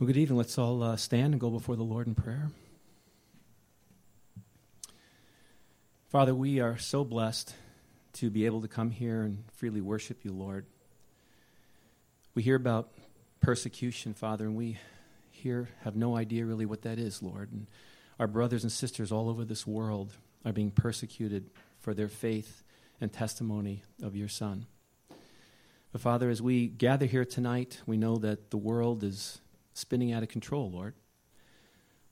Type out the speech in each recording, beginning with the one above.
Well, good evening. Let's all uh, stand and go before the Lord in prayer. Father, we are so blessed to be able to come here and freely worship you, Lord. We hear about persecution, Father, and we here have no idea really what that is, Lord. And our brothers and sisters all over this world are being persecuted for their faith and testimony of your Son. But Father, as we gather here tonight, we know that the world is spinning out of control, Lord.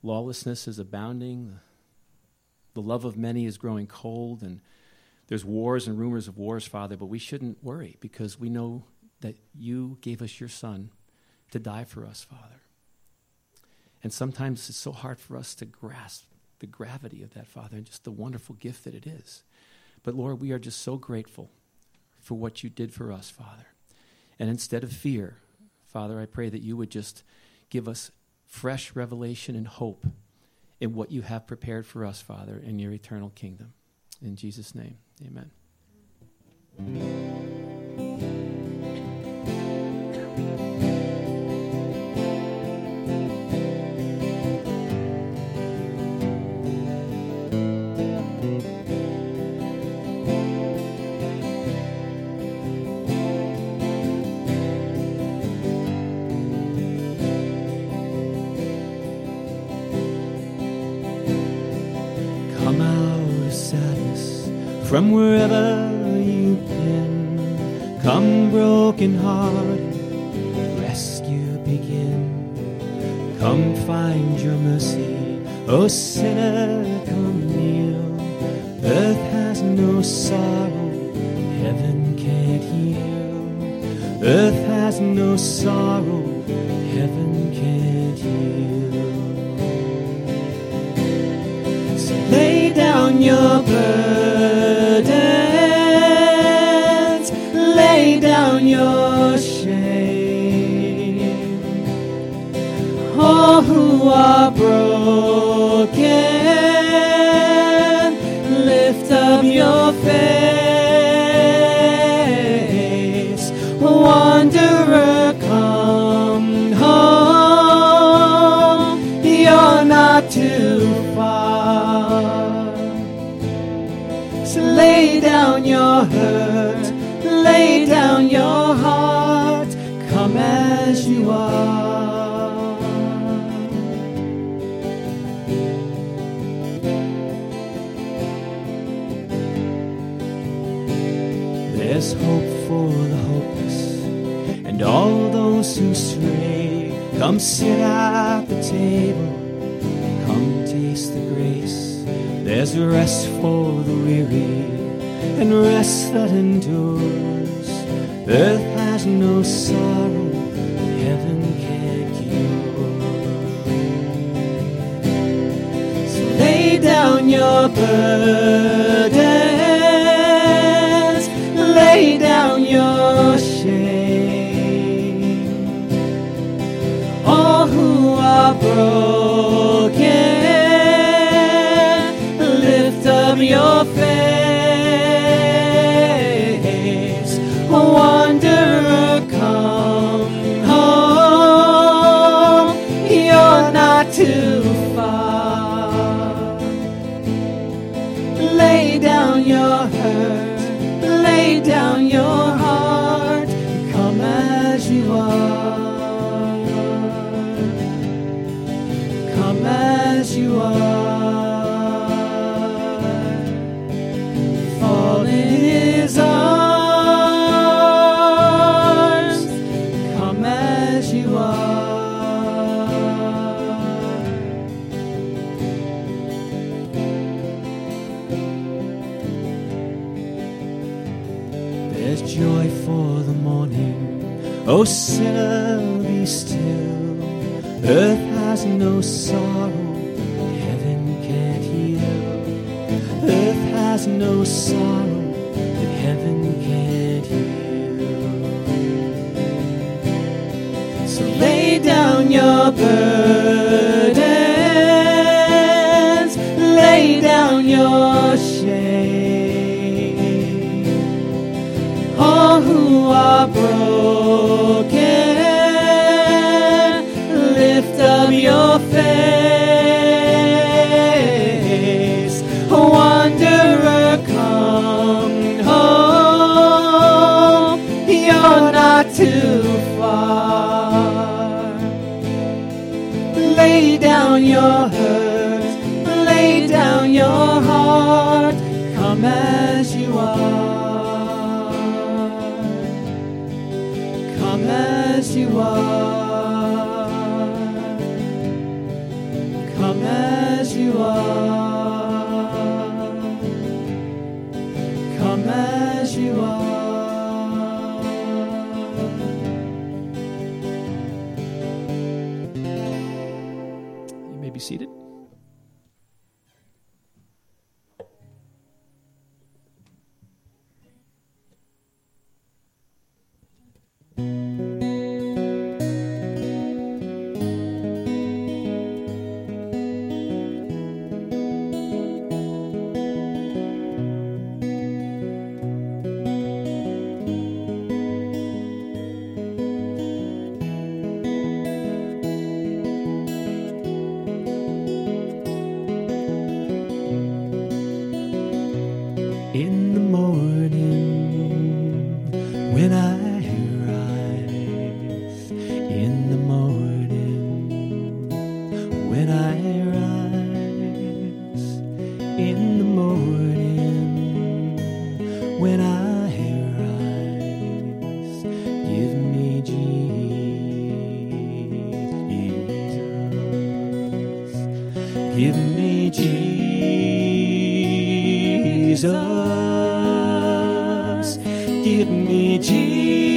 Lawlessness is abounding. The love of many is growing cold, and there's wars and rumors of wars, Father, but we shouldn't worry because we know that you gave us your Son to die for us, Father. And sometimes it's so hard for us to grasp the gravity of that, Father, and just the wonderful gift that it is. But Lord, we are just so grateful for what you did for us, Father. And instead of fear, Father, I pray that you would just give us fresh revelation and hope in what you have prepared for us, Father, in your eternal kingdom. In Jesus' name, amen. From wherever you've been. Come, broken heart, rescue begin. Come, find your mercy, O sinner, come kneel. Earth has no sorrow, heaven can't heal. Earth has no sorrow, heaven can't heal. So lay down your burden. Down your shame. All who are broken, Come sit at the table, come taste the grace. There's rest for the weary and rest that endures. Earth has no sorrow, heaven can't cure. So lay down your burdens, are no sorrow, your Give me Jesus. Give me Jesus.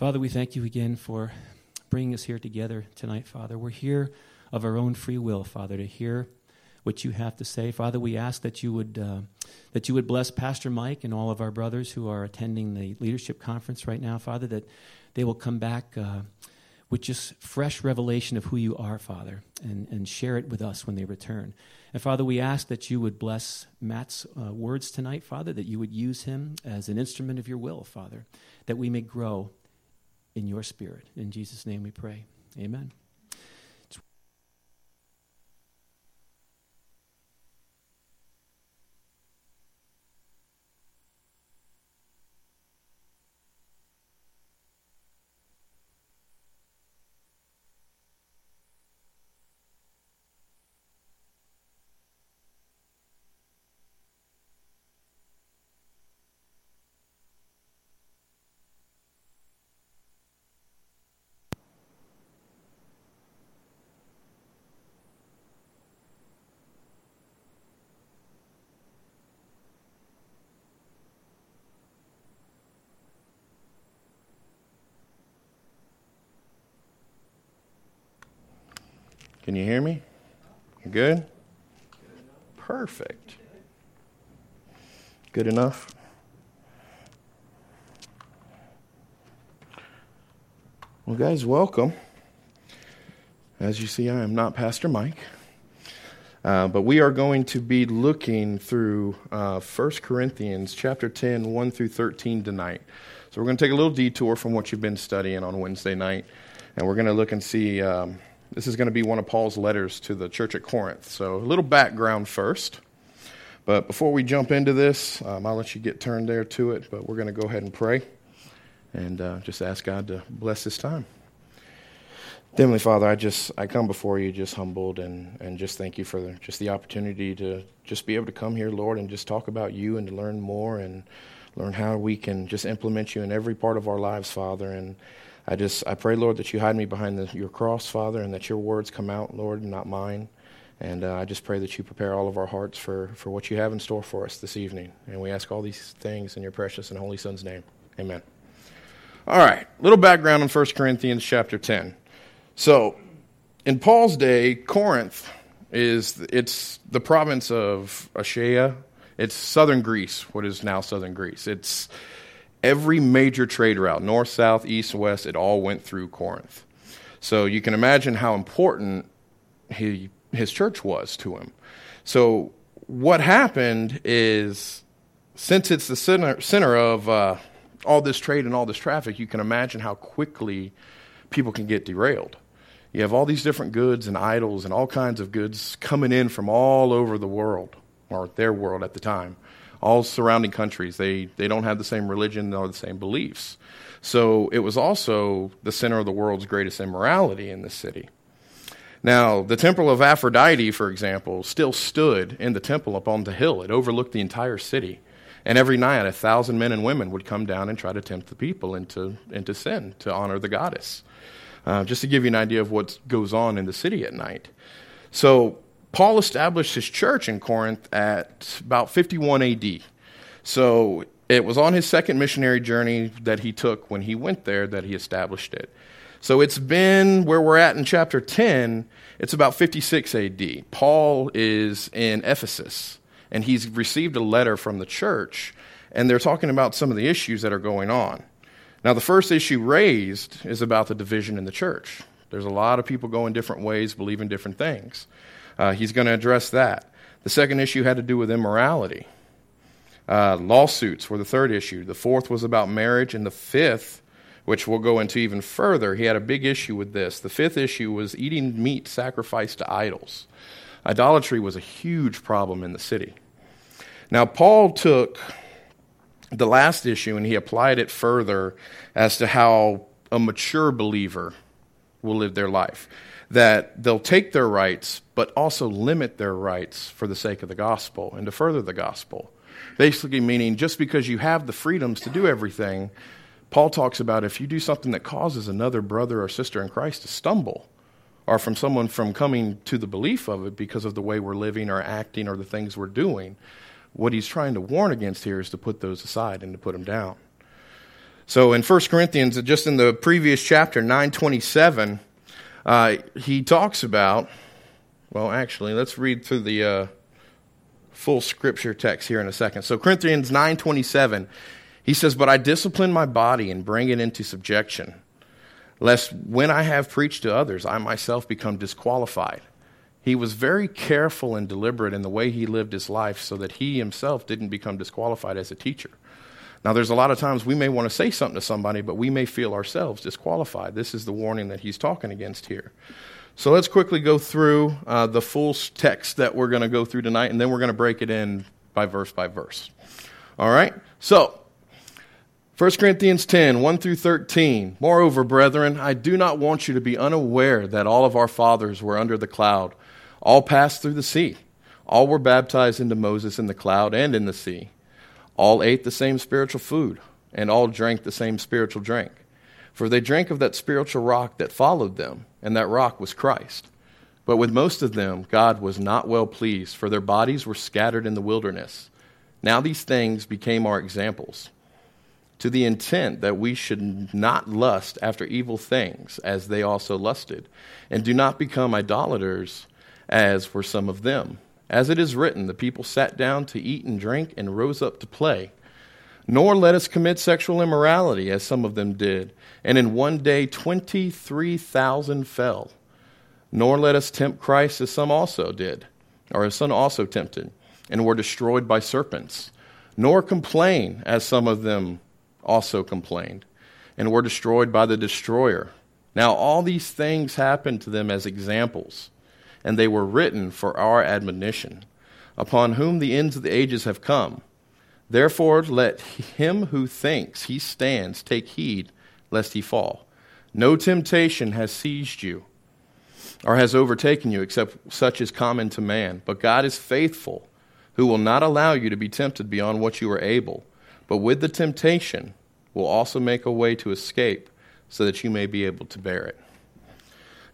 Father, we thank you again for bringing us here together tonight, Father. We're here of our own free will, Father, to hear what you have to say. Father, we ask that you would uh, that you would bless Pastor Mike and all of our brothers who are attending the leadership conference right now, Father, that they will come back uh, with just fresh revelation of who you are, Father, and, and share it with us when they return. And Father, we ask that you would bless Matt's uh, words tonight, Father, that you would use him as an instrument of your will, Father, that we may grow in your spirit. In Jesus' name we pray. Amen. Can you hear me? good? Perfect. Good enough? Well, guys, welcome. As you see, I am not Pastor Mike. Uh, but we are going to be looking through uh, 1 Corinthians chapter 10, 1 through 13 tonight. So we're going to take a little detour from what you've been studying on Wednesday night, and we're going to look and see um, this is going to be one of Paul's letters to the church at Corinth. So, a little background first. But before we jump into this, um, I'll let you get turned there to it. But we're going to go ahead and pray and uh, just ask God to bless this time. Heavenly Father, I just I come before you just humbled and, and just thank you for just the opportunity to just be able to come here, Lord, and just talk about you and to learn more and learn how we can just implement you in every part of our lives, Father. And I just I pray, Lord, that you hide me behind the, your cross, Father, and that your words come out, Lord, and not mine. And uh, I just pray that you prepare all of our hearts for, for what you have in store for us this evening. And we ask all these things in your precious and holy Son's name. Amen. All right, little background on 1 Corinthians chapter 10. So, in Paul's day, Corinth is it's the province of Achaia. It's southern Greece, what is now southern Greece. It's every major trade route, north, south, east, west, it all went through Corinth. So you can imagine how important he, his church was to him. So what happened is, since it's the center, center of uh, all this trade and all this traffic, you can imagine how quickly people can get derailed. You have all these different goods and idols and all kinds of goods coming in from all over the world, or their world at the time all surrounding countries. They, they don't have the same religion nor the same beliefs. So it was also the center of the world's greatest immorality in the city. Now, the temple of Aphrodite, for example, still stood in the temple up on the hill. It overlooked the entire city. And every night, a thousand men and women would come down and try to tempt the people into, into sin to honor the goddess. Uh, just to give you an idea of what goes on in the city at night. So, Paul established his church in Corinth at about 51 AD. So it was on his second missionary journey that he took when he went there that he established it. So it's been where we're at in chapter 10, it's about 56 AD. Paul is in Ephesus, and he's received a letter from the church, and they're talking about some of the issues that are going on. Now, the first issue raised is about the division in the church. There's a lot of people going different ways, believing different things. Uh, he's going to address that. The second issue had to do with immorality. Uh, lawsuits were the third issue. The fourth was about marriage. And the fifth, which we'll go into even further, he had a big issue with this. The fifth issue was eating meat sacrificed to idols. Idolatry was a huge problem in the city. Now, Paul took the last issue and he applied it further as to how a mature believer will live their life that they'll take their rights, but also limit their rights for the sake of the gospel and to further the gospel. Basically, meaning just because you have the freedoms to do everything, Paul talks about if you do something that causes another brother or sister in Christ to stumble, or from someone from coming to the belief of it because of the way we're living or acting or the things we're doing, what he's trying to warn against here is to put those aside and to put them down. So in 1 Corinthians, just in the previous chapter, 927, uh, he talks about, well, actually, let's read through the uh, full scripture text here in a second. So Corinthians 927, he says, But I discipline my body and bring it into subjection, lest when I have preached to others, I myself become disqualified. He was very careful and deliberate in the way he lived his life so that he himself didn't become disqualified as a teacher. Now, there's a lot of times we may want to say something to somebody, but we may feel ourselves disqualified. This is the warning that he's talking against here. So let's quickly go through uh, the full text that we're going to go through tonight, and then we're going to break it in by verse by verse. All right? So, 1 Corinthians 10, 1 through 13. Moreover, brethren, I do not want you to be unaware that all of our fathers were under the cloud, all passed through the sea, all were baptized into Moses in the cloud and in the sea. All ate the same spiritual food, and all drank the same spiritual drink. For they drank of that spiritual rock that followed them, and that rock was Christ. But with most of them, God was not well pleased, for their bodies were scattered in the wilderness. Now these things became our examples, to the intent that we should not lust after evil things, as they also lusted, and do not become idolaters, as were some of them. As it is written, the people sat down to eat and drink and rose up to play. Nor let us commit sexual immorality, as some of them did. And in one day, 23,000 fell. Nor let us tempt Christ, as some also did, or as some also tempted, and were destroyed by serpents. Nor complain, as some of them also complained, and were destroyed by the destroyer. Now, all these things happened to them as examples and they were written for our admonition, upon whom the ends of the ages have come. Therefore, let him who thinks he stands take heed lest he fall. No temptation has seized you or has overtaken you except such as common to man. But God is faithful, who will not allow you to be tempted beyond what you are able, but with the temptation will also make a way to escape so that you may be able to bear it.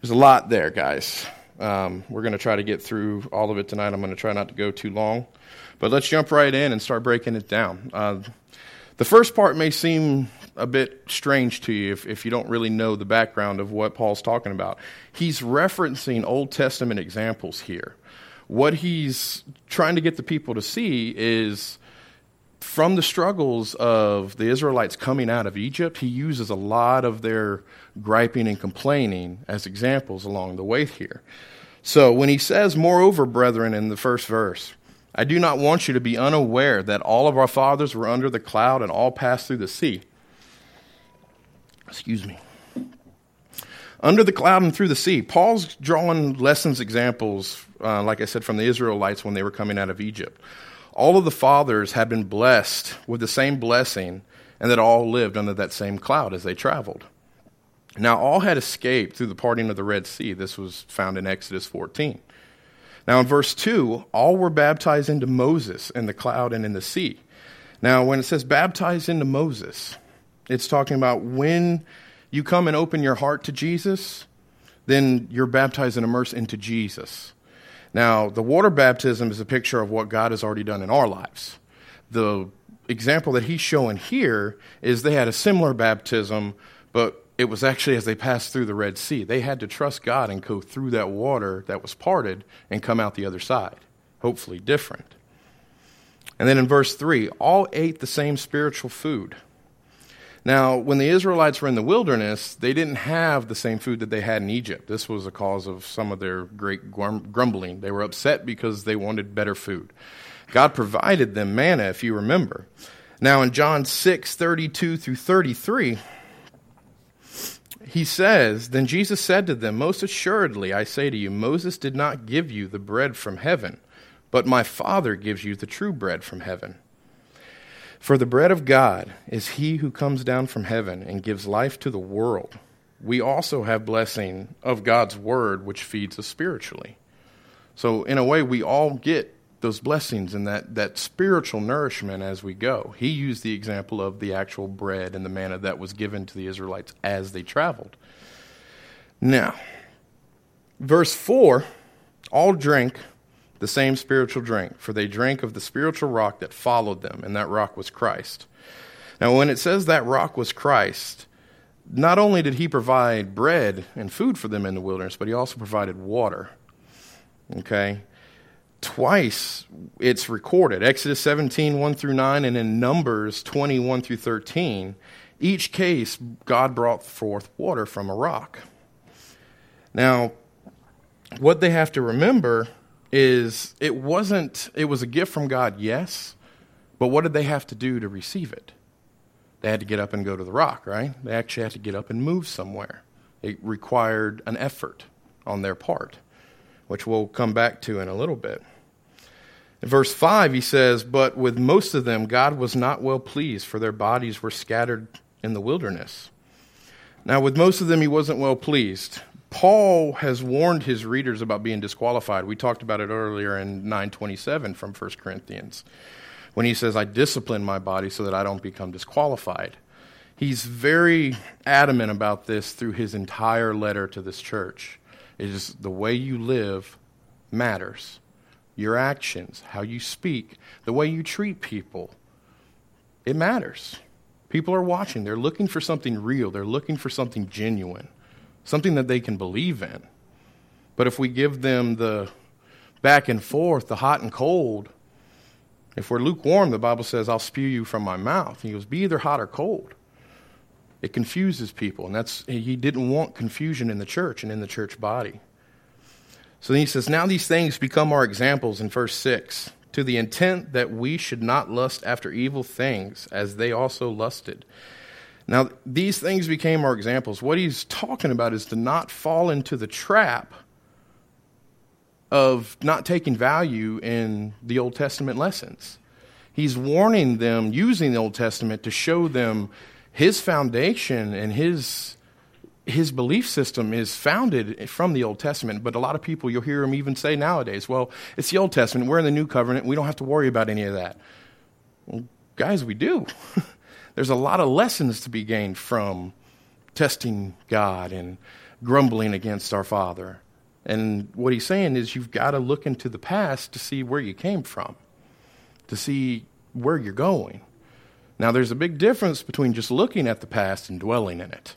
There's a lot there, guys. Um, we're going to try to get through all of it tonight. I'm going to try not to go too long. But let's jump right in and start breaking it down. Uh, the first part may seem a bit strange to you if, if you don't really know the background of what Paul's talking about. He's referencing Old Testament examples here. What he's trying to get the people to see is from the struggles of the Israelites coming out of Egypt, he uses a lot of their griping and complaining as examples along the way here. So when he says, Moreover, brethren, in the first verse, I do not want you to be unaware that all of our fathers were under the cloud and all passed through the sea. Excuse me. Under the cloud and through the sea. Paul's drawing lessons, examples, uh, like I said, from the Israelites when they were coming out of Egypt all of the fathers had been blessed with the same blessing, and that all lived under that same cloud as they traveled. Now, all had escaped through the parting of the Red Sea. This was found in Exodus 14. Now, in verse 2, all were baptized into Moses in the cloud and in the sea. Now, when it says baptized into Moses, it's talking about when you come and open your heart to Jesus, then you're baptized and immersed into Jesus. Now, the water baptism is a picture of what God has already done in our lives. The example that he's showing here is they had a similar baptism, but it was actually as they passed through the Red Sea. They had to trust God and go through that water that was parted and come out the other side, hopefully different. And then in verse 3, all ate the same spiritual food. Now, when the Israelites were in the wilderness, they didn't have the same food that they had in Egypt. This was a cause of some of their great grumbling. They were upset because they wanted better food. God provided them manna, if you remember. Now, in John 6 32 through 33, he says, Then Jesus said to them, Most assuredly, I say to you, Moses did not give you the bread from heaven, but my Father gives you the true bread from heaven. For the bread of God is he who comes down from heaven and gives life to the world. We also have blessing of God's word, which feeds us spiritually. So, in a way, we all get those blessings and that, that spiritual nourishment as we go. He used the example of the actual bread and the manna that was given to the Israelites as they traveled. Now, verse 4 all drink the same spiritual drink, for they drank of the spiritual rock that followed them, and that rock was Christ. Now, when it says that rock was Christ, not only did he provide bread and food for them in the wilderness, but he also provided water. Okay? Twice it's recorded Exodus 17, 1 through 9, and in Numbers 21 through 13. Each case, God brought forth water from a rock. Now, what they have to remember is it wasn't, it was a gift from God, yes, but what did they have to do to receive it? They had to get up and go to the rock, right? They actually had to get up and move somewhere. It required an effort on their part, which we'll come back to in a little bit. In verse 5, he says, But with most of them, God was not well pleased, for their bodies were scattered in the wilderness. Now, with most of them, he wasn't well pleased. Paul has warned his readers about being disqualified. We talked about it earlier in 927 from 1 Corinthians when he says, I discipline my body so that I don't become disqualified. He's very adamant about this through his entire letter to this church. Is the way you live matters. Your actions, how you speak, the way you treat people, it matters. People are watching. They're looking for something real. They're looking for something genuine something that they can believe in. But if we give them the back and forth, the hot and cold, if we're lukewarm, the Bible says, I'll spew you from my mouth. And He goes, Be either hot or cold. It confuses people, and that's he didn't want confusion in the church and in the church body. So then he says, Now these things become our examples in verse 6 to the intent that we should not lust after evil things as they also lusted. Now, these things became our examples. What he's talking about is to not fall into the trap of not taking value in the Old Testament lessons. He's warning them using the Old Testament to show them his foundation and his his belief system is founded from the Old Testament, but a lot of people you'll hear him even say nowadays, well, it's the Old Testament, we're in the New Covenant, we don't have to worry about any of that. Well, guys, we do. there's a lot of lessons to be gained from testing God and grumbling against our Father. And what he's saying is you've got to look into the past to see where you came from, to see where you're going. Now, there's a big difference between just looking at the past and dwelling in it.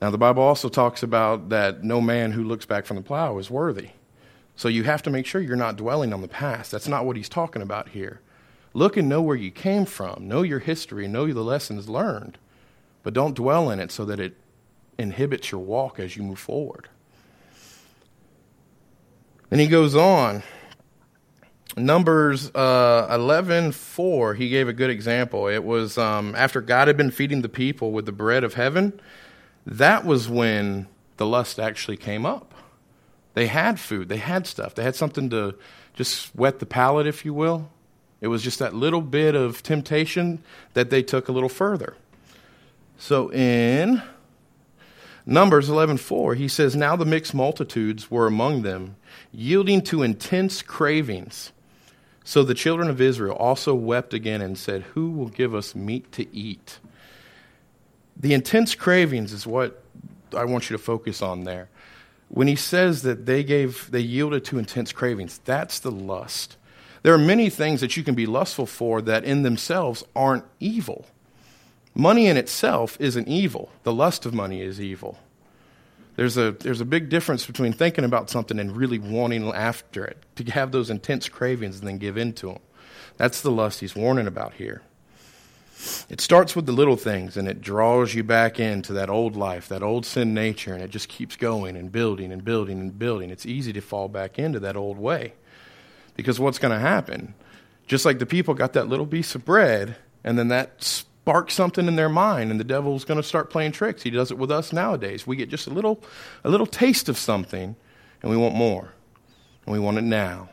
Now, the Bible also talks about that no man who looks back from the plow is worthy. So you have to make sure you're not dwelling on the past. That's not what he's talking about here. Look and know where you came from, know your history, know the lessons learned, but don't dwell in it so that it inhibits your walk as you move forward. And he goes on. Numbers uh, 11 4, he gave a good example. It was um, after God had been feeding the people with the bread of heaven, that was when the lust actually came up. They had food, they had stuff, they had something to just whet the palate, if you will. It was just that little bit of temptation that they took a little further. So in Numbers 11:4, he says, "Now the mixed multitudes were among them, yielding to intense cravings. So the children of Israel also wept again and said, "Who will give us meat to eat?" The intense cravings is what I want you to focus on there. When he says that they gave they yielded to intense cravings, that's the lust. There are many things that you can be lustful for that in themselves aren't evil. Money in itself isn't evil, the lust of money is evil. There's a, there's a big difference between thinking about something and really wanting after it, to have those intense cravings and then give in to them. That's the lust he's warning about here. It starts with the little things and it draws you back into that old life, that old sin nature, and it just keeps going and building and building and building. It's easy to fall back into that old way. Because what's going to happen? Just like the people got that little piece of bread, and then that sparks something in their mind, and the devil's going to start playing tricks. He does it with us nowadays. We get just a little, a little taste of something, and we want more, and we want it now,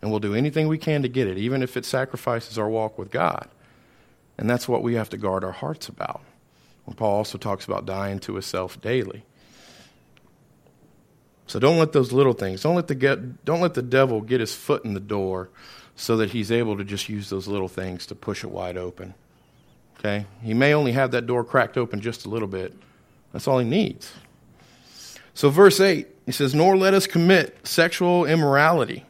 and we'll do anything we can to get it, even if it sacrifices our walk with God. And that's what we have to guard our hearts about. When Paul also talks about dying to his self daily. So don't let those little things, don't let the get, don't let the devil get his foot in the door so that he's able to just use those little things to push it wide open. Okay? He may only have that door cracked open just a little bit. That's all he needs. So verse 8, he says, "Nor let us commit sexual immorality."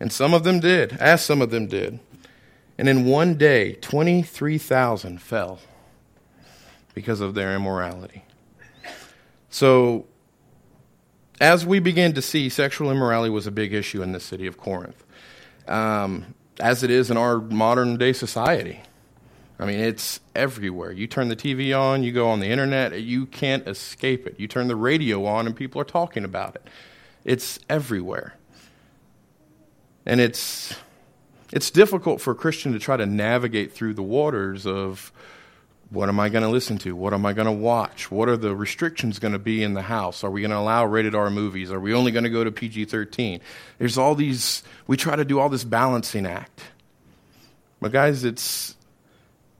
And some of them did, as some of them did, And in one day, 23,000 fell because of their immorality. So, as we begin to see, sexual immorality was a big issue in the city of Corinth, um, as it is in our modern day society. I mean, it's everywhere. You turn the TV on, you go on the internet, you can't escape it. You turn the radio on, and people are talking about it. It's everywhere. And it's, it's difficult for a Christian to try to navigate through the waters of what am I going to listen to? What am I going to watch? What are the restrictions going to be in the house? Are we going to allow rated R movies? Are we only going to go to PG 13? There's all these, we try to do all this balancing act. But, guys, it's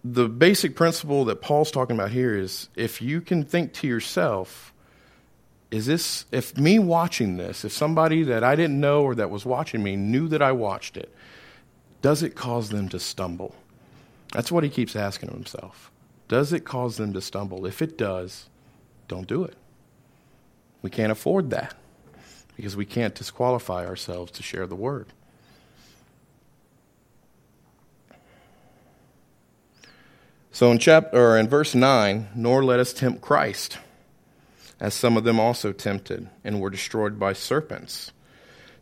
the basic principle that Paul's talking about here is if you can think to yourself, is this, if me watching this, if somebody that I didn't know or that was watching me knew that I watched it, does it cause them to stumble? That's what he keeps asking himself. Does it cause them to stumble? If it does, don't do it. We can't afford that because we can't disqualify ourselves to share the word. So in chapter or in verse 9, nor let us tempt Christ, as some of them also tempted and were destroyed by serpents.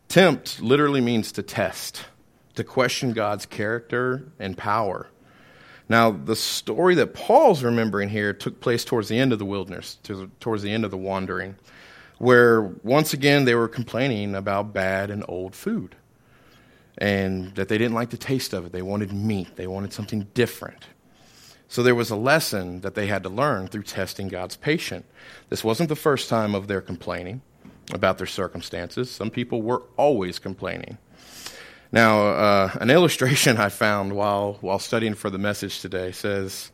Tempt literally means to test, to question God's character and power. Now, the story that Paul's remembering here took place towards the end of the wilderness, towards the end of the wandering, where once again they were complaining about bad and old food and that they didn't like the taste of it. They wanted meat, they wanted something different. So there was a lesson that they had to learn through testing God's patience. This wasn't the first time of their complaining about their circumstances. Some people were always complaining. Now, uh, an illustration I found while, while studying for the message today says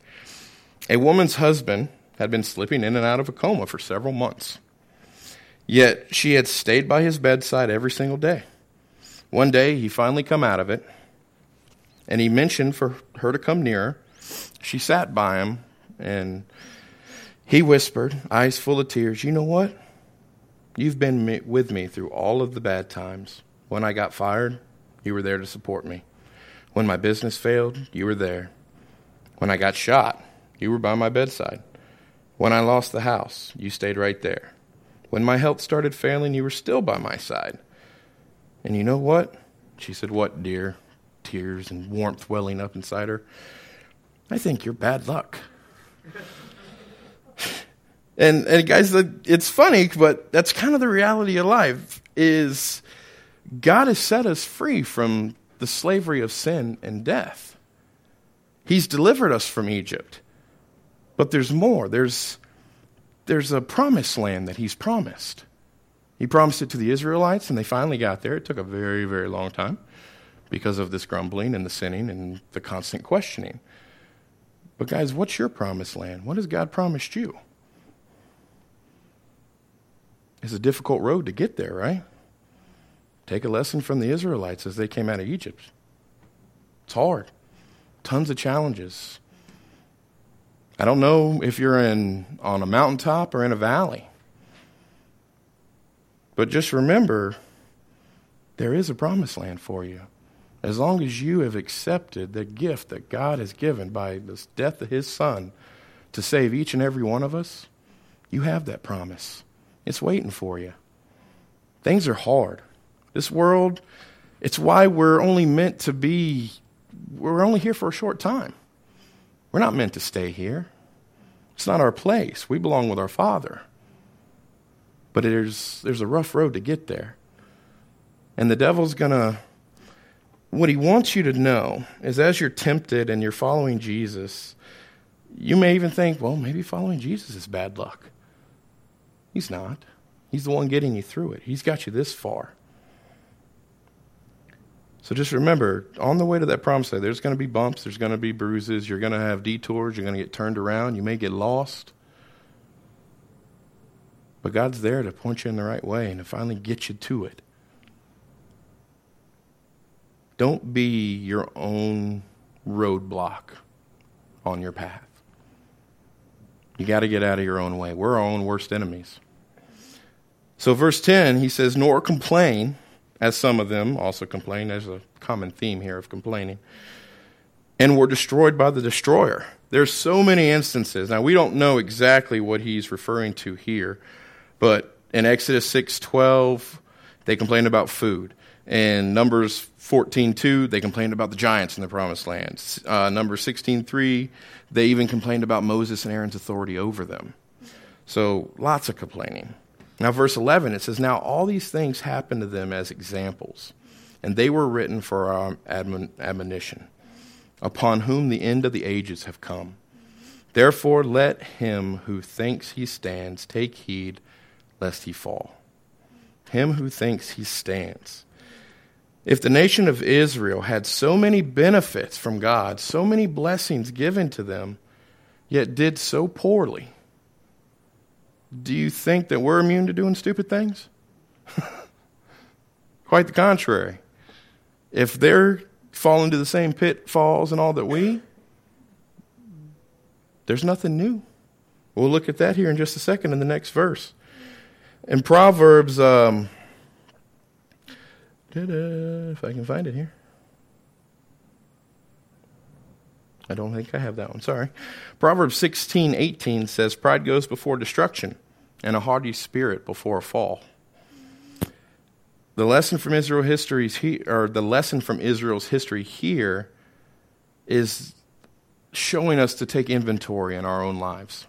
a woman's husband had been slipping in and out of a coma for several months. Yet she had stayed by his bedside every single day. One day he finally come out of it, and he mentioned for her to come nearer. She sat by him, and he whispered, eyes full of tears, You know what? You've been with me through all of the bad times. When I got fired, you were there to support me. When my business failed, you were there. When I got shot, you were by my bedside. When I lost the house, you stayed right there. When my health started failing, you were still by my side. And you know what? She said, What, dear? Tears and warmth welling up inside her. I think you're bad luck. and and guys, it's funny, but that's kind of the reality of life. Is God has set us free from the slavery of sin and death. He's delivered us from Egypt. But there's more. There's, there's a promised land that He's promised. He promised it to the Israelites, and they finally got there. It took a very, very long time because of this grumbling and the sinning and the constant questioning. But, guys, what's your promised land? What has God promised you? It's a difficult road to get there, right? Take a lesson from the Israelites as they came out of Egypt. It's hard, tons of challenges. I don't know if you're in on a mountaintop or in a valley. But just remember there is a promised land for you. As long as you have accepted the gift that God has given by the death of his son to save each and every one of us, you have that promise. It's waiting for you. Things are hard. This world, it's why we're only meant to be, we're only here for a short time. We're not meant to stay here. It's not our place. We belong with our Father. But there's, there's a rough road to get there. And the devil's going to, what he wants you to know is as you're tempted and you're following Jesus, you may even think, well, maybe following Jesus is bad luck. He's not. He's the one getting you through it, He's got you this far. So just remember, on the way to that promised land, there's going to be bumps, there's going to be bruises, you're going to have detours, you're going to get turned around, you may get lost. But God's there to point you in the right way and to finally get you to it. Don't be your own roadblock on your path. You got to get out of your own way. We're our own worst enemies. So, verse 10, he says, Nor complain as some of them also complain. There's a common theme here of complaining. and were destroyed by the destroyer. There's so many instances. Now we don't know exactly what he's referring to here, but in Exodus 6:12 they complained about food. In Numbers 14:2 they complained about the giants in the promised land. Uh, Numbers 16:3 they even complained about Moses and Aaron's authority over them. So lots of complaining. Now verse 11 it says now all these things happened to them as examples and they were written for our admonition upon whom the end of the ages have come. Therefore, let him who thinks he stands take heed lest he fall. Him who thinks he stands. If the nation of Israel had so many benefits from God, so many blessings given to them, yet did so poorly, do you think that we're immune to doing stupid things? Quite the contrary. If they're falling into the same pitfalls and all that we, there's nothing new. We'll look at that here in just a second in the next verse. In Proverbs, um, if I can find it here. I don't think I have that one. Sorry. Proverbs 16, 18 says, Pride goes before destruction, and a haughty spirit before a fall. The lesson from Israel history's he, or the lesson from Israel's history here is showing us to take inventory in our own lives.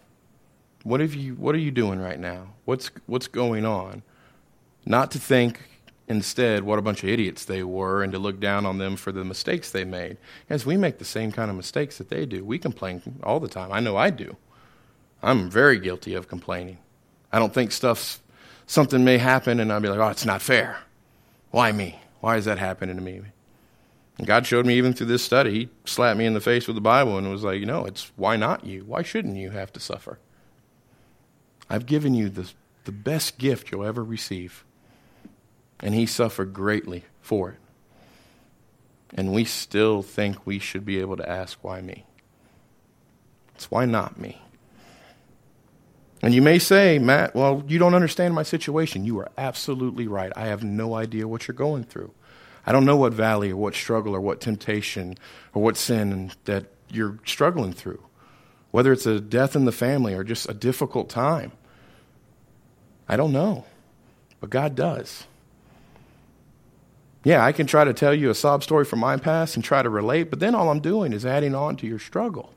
What have you what are you doing right now? What's what's going on? Not to think instead what a bunch of idiots they were and to look down on them for the mistakes they made. As we make the same kind of mistakes that they do. We complain all the time. I know I do. I'm very guilty of complaining. I don't think stuff's something may happen and I'll be like, "Oh, it's not fair." Why me? Why is that happening to me? And God showed me even through this study, He slapped me in the face with the Bible and was like, you know, it's why not you? Why shouldn't you have to suffer? I've given you the, the best gift you'll ever receive. And He suffered greatly for it. And we still think we should be able to ask, why me? It's why not me? And you may say, Matt, well, you don't understand my situation. You are absolutely right. I have no idea what you're going through. I don't know what valley or what struggle or what temptation or what sin that you're struggling through, whether it's a death in the family or just a difficult time. I don't know, but God does. Yeah, I can try to tell you a sob story from my past and try to relate, but then all I'm doing is adding on to your struggle.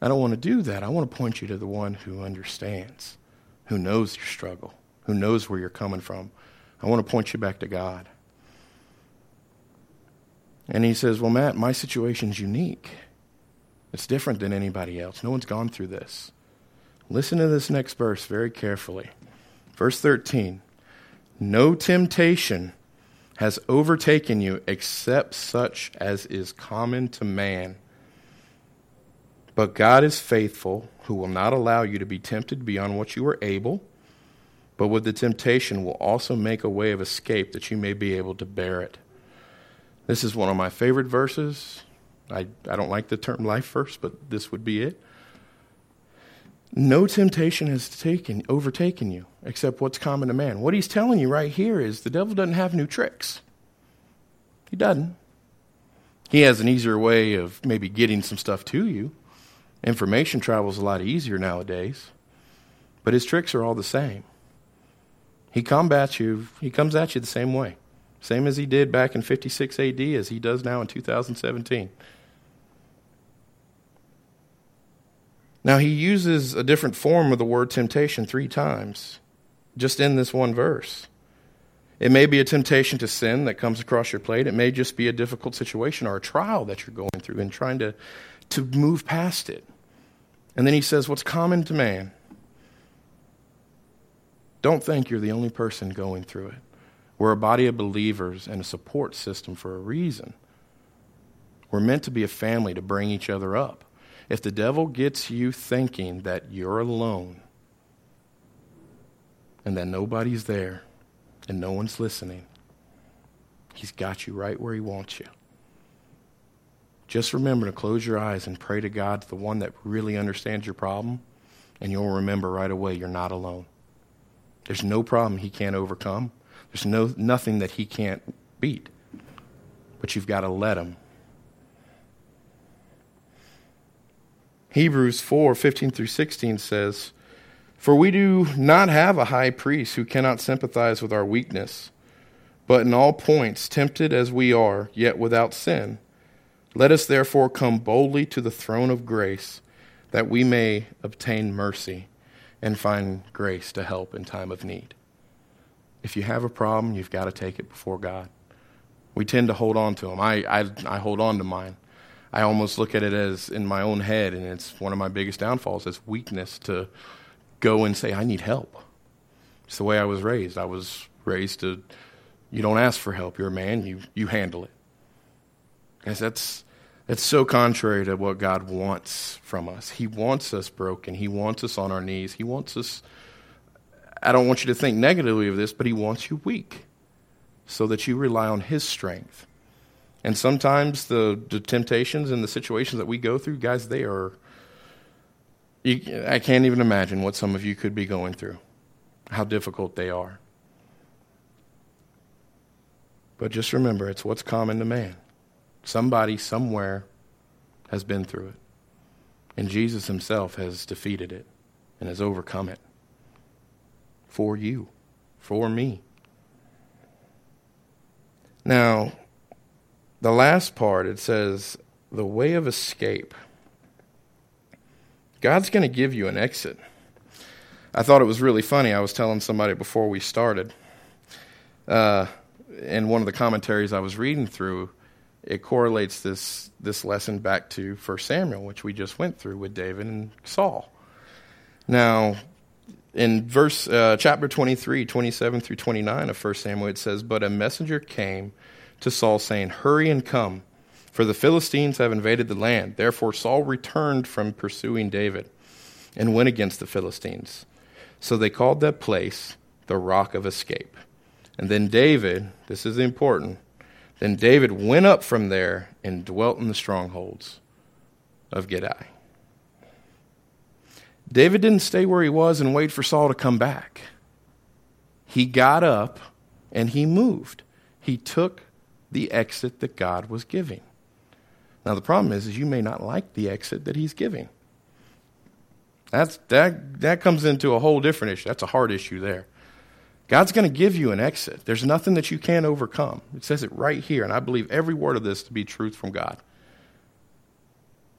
I don't want to do that. I want to point you to the one who understands, who knows your struggle, who knows where you're coming from. I want to point you back to God. And he says, Well, Matt, my situation's unique. It's different than anybody else. No one's gone through this. Listen to this next verse very carefully. Verse 13 No temptation has overtaken you except such as is common to man. But God is faithful, who will not allow you to be tempted beyond what you are able, but with the temptation will also make a way of escape that you may be able to bear it. This is one of my favorite verses. I, I don't like the term life verse, but this would be it. No temptation has taken, overtaken you except what's common to man. What he's telling you right here is the devil doesn't have new tricks. He doesn't. He has an easier way of maybe getting some stuff to you, Information travels a lot easier nowadays, but his tricks are all the same. He combats you, he comes at you the same way. Same as he did back in 56 AD as he does now in 2017. Now, he uses a different form of the word temptation three times, just in this one verse. It may be a temptation to sin that comes across your plate. It may just be a difficult situation or a trial that you're going through and trying to to move past it. And then he says, What's common to man? Don't think you're the only person going through it. We're a body of believers and a support system for a reason. We're meant to be a family to bring each other up. If the devil gets you thinking that you're alone and that nobody's there and no one's listening, he's got you right where he wants you. Just remember to close your eyes and pray to God, the one that really understands your problem, and you'll remember right away you're not alone. There's no problem he can't overcome. There's no nothing that he can't beat. But you've got to let him Hebrews 4 15 through 16 says, For we do not have a high priest who cannot sympathize with our weakness, but in all points tempted as we are, yet without sin. Let us therefore come boldly to the throne of grace, that we may obtain mercy and find grace to help in time of need. If you have a problem, you've got to take it before God. We tend to hold on to them. I, I, I hold on to mine. I almost look at it as in my own head, and it's one of my biggest downfalls as weakness to go and say, I need help. It's the way I was raised. I was raised to, you don't ask for help. You're a man, you, you handle it. Guys, that's, that's so contrary to what God wants from us. He wants us broken, He wants us on our knees, He wants us. I don't want you to think negatively of this, but He wants you weak so that you rely on His strength. And sometimes the, the temptations and the situations that we go through, guys, they are. You, I can't even imagine what some of you could be going through, how difficult they are. But just remember, it's what's common to man. Somebody somewhere has been through it. And Jesus himself has defeated it and has overcome it for you, for me. Now, the last part, it says, the way of escape. God's going to give you an exit. I thought it was really funny. I was telling somebody before we started. Uh, in one of the commentaries I was reading through, it correlates this, this lesson back to 1 Samuel, which we just went through with David and Saul. Now, in verse uh, chapter 23, 27 through 29 of 1 Samuel, it says, But a messenger came to Saul, saying, Hurry and come, for the Philistines have invaded the land. Therefore Saul returned from pursuing David and went against the Philistines. So they called that place the Rock of Escape. And then David, this is important, then David went up from there and dwelt in the strongholds of Gedi. David didn't stay where he was and wait for Saul to come back. He got up and he moved. He took the exit that God was giving. Now the problem is, is you may not like the exit that he's giving. That's that that comes into a whole different issue. That's a hard issue there. God's going to give you an exit. There's nothing that you can't overcome. It says it right here, and I believe every word of this to be truth from God.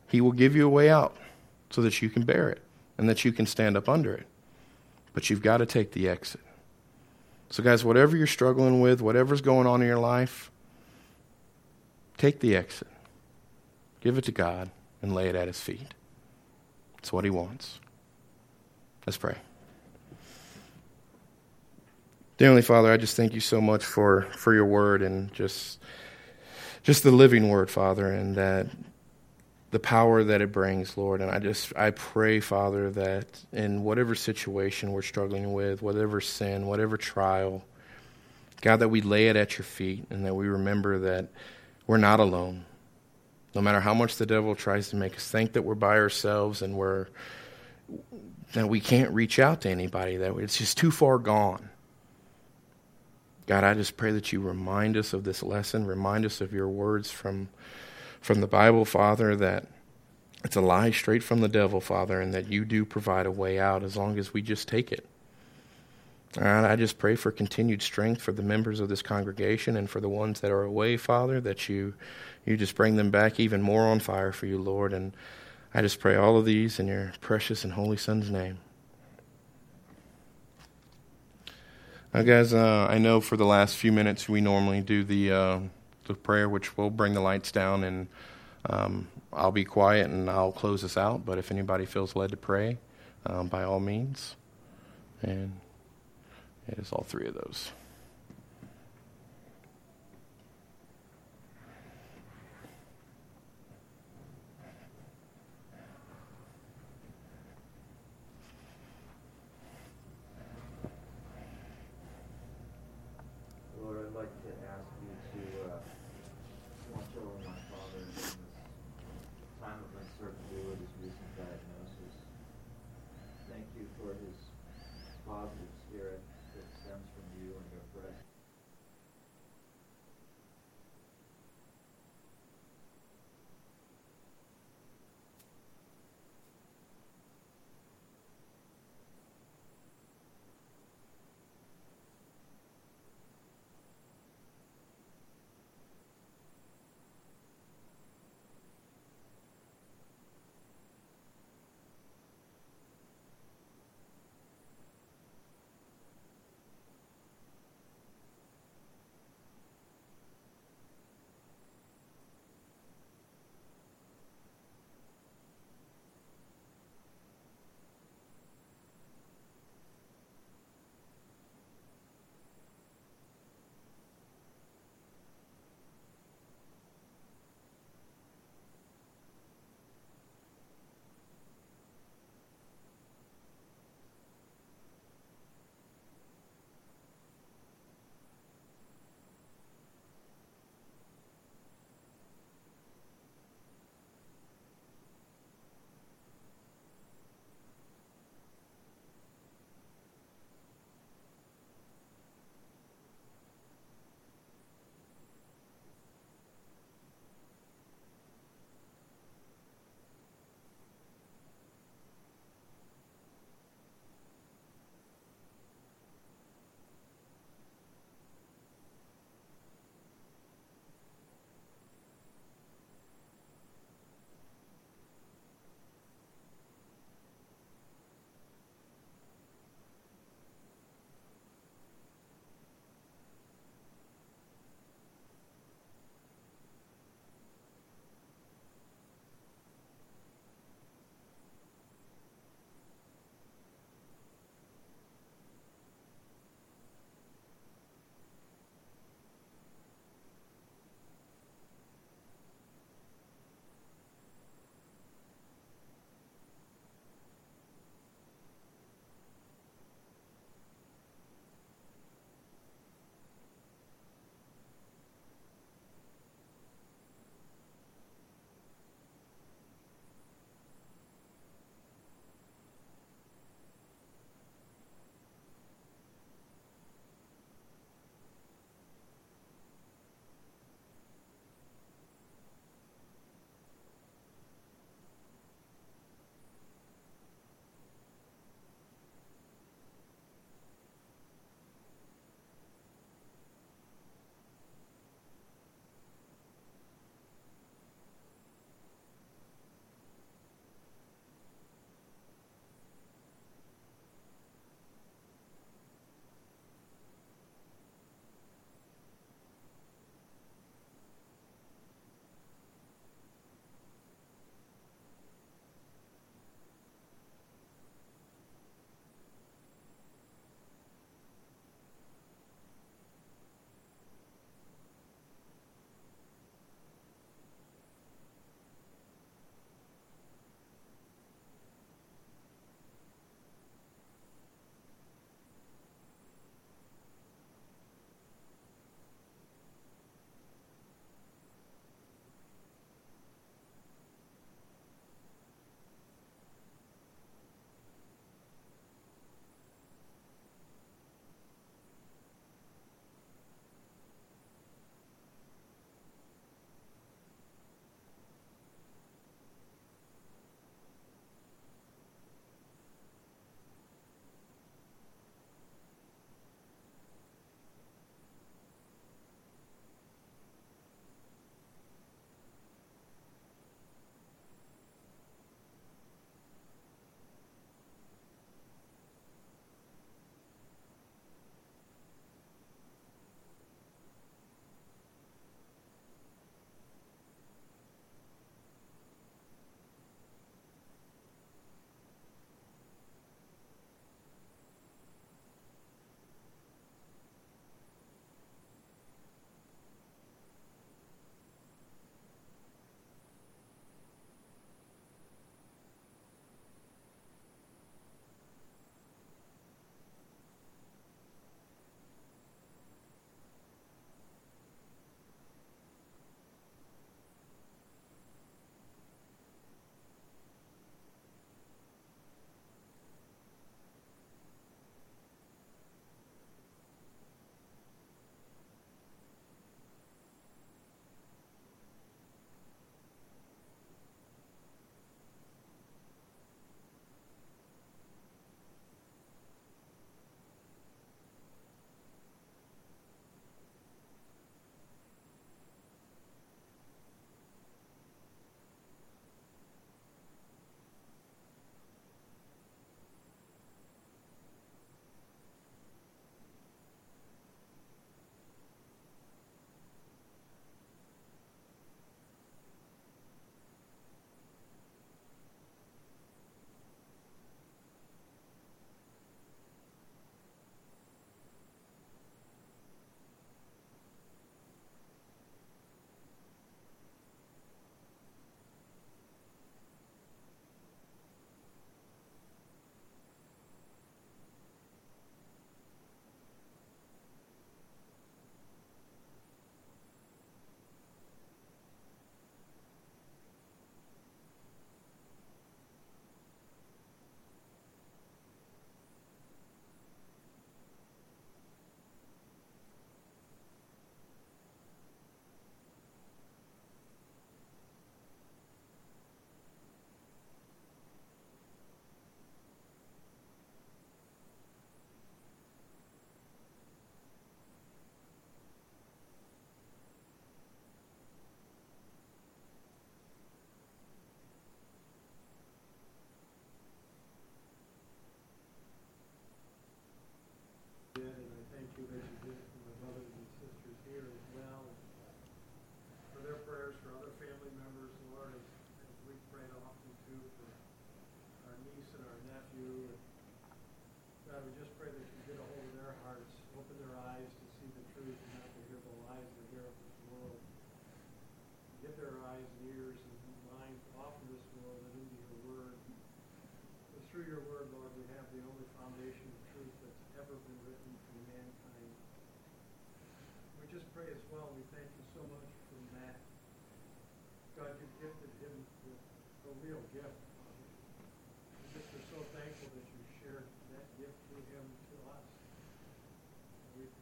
He will give you a way out so that you can bear it and that you can stand up under it. But you've got to take the exit. So, guys, whatever you're struggling with, whatever's going on in your life, take the exit. Give it to God and lay it at His feet. It's what He wants. Let's pray. Dear Heavenly Father, I just thank you so much for, for your word and just just the living word, Father, and that the power that it brings, Lord. And I just I pray, Father, that in whatever situation we're struggling with, whatever sin, whatever trial, God, that we lay it at your feet and that we remember that we're not alone. No matter how much the devil tries to make us think that we're by ourselves and we're that we can't reach out to anybody, that way. it's just too far gone. God, I just pray that you remind us of this lesson, remind us of your words from, from the Bible, Father, that it's a lie straight from the devil, Father, and that you do provide a way out as long as we just take it. Right, I just pray for continued strength for the members of this congregation and for the ones that are away, Father, that you you just bring them back even more on fire for you, Lord. And I just pray all of these in your precious and holy Son's name. Now, guys, uh, I know for the last few minutes we normally do the uh, the prayer, which will bring the lights down, and um, I'll be quiet and I'll close us out. But if anybody feels led to pray, um, by all means, and it is all three of those.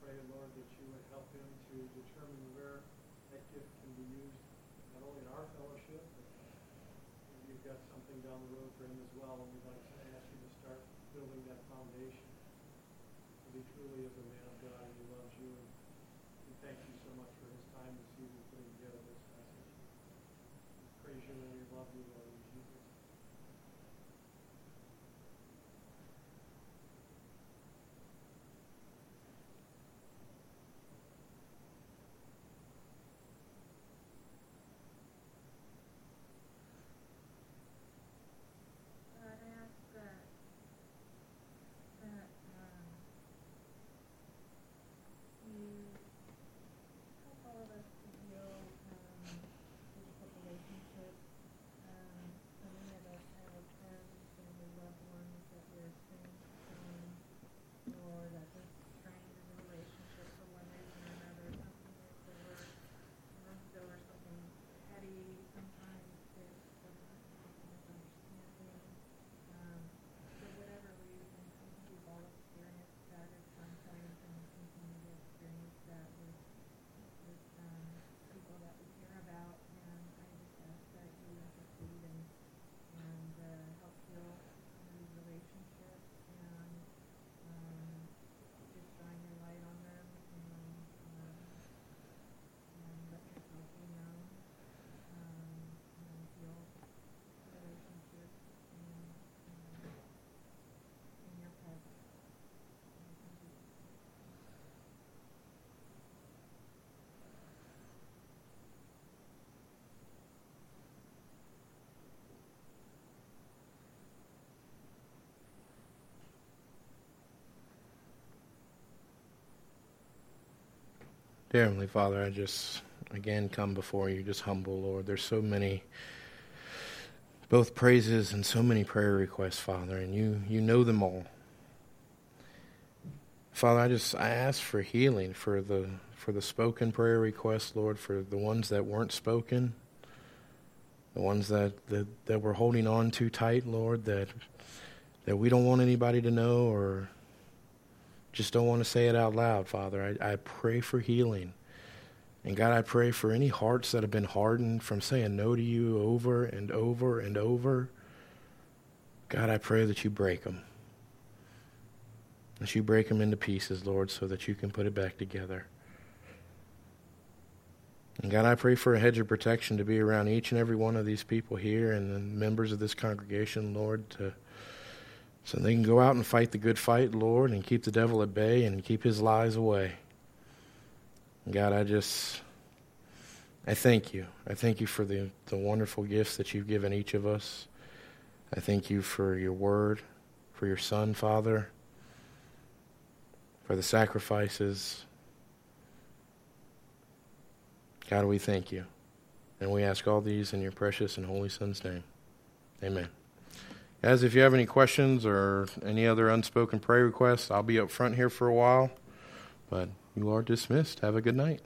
Pray, Lord, that you would help him to determine where that gift can be used, not only in our fellowship, but you've got something down the road for him as well. And we'd like to ask you to start building that foundation. That he truly is a man of God and he loves you. And we thank you so much for his time this evening putting together this message. Praise you and we love you, Lord, Dear Heavenly Father, I just again come before you, just humble, Lord. There's so many both praises and so many prayer requests, Father, and you you know them all. Father, I just I ask for healing for the for the spoken prayer requests, Lord, for the ones that weren't spoken, the ones that that, that we're holding on too tight, Lord, that that we don't want anybody to know or just don't want to say it out loud, Father. I, I pray for healing. And God, I pray for any hearts that have been hardened from saying no to you over and over and over. God, I pray that you break them. That you break them into pieces, Lord, so that you can put it back together. And God, I pray for a hedge of protection to be around each and every one of these people here and the members of this congregation, Lord, to so they can go out and fight the good fight, Lord, and keep the devil at bay and keep his lies away. God, I just, I thank you. I thank you for the, the wonderful gifts that you've given each of us. I thank you for your word, for your son, Father, for the sacrifices. God, we thank you. And we ask all these in your precious and holy son's name. Amen. Guys, if you have any questions or any other unspoken prayer requests, I'll be up front here for a while. But you are dismissed. Have a good night.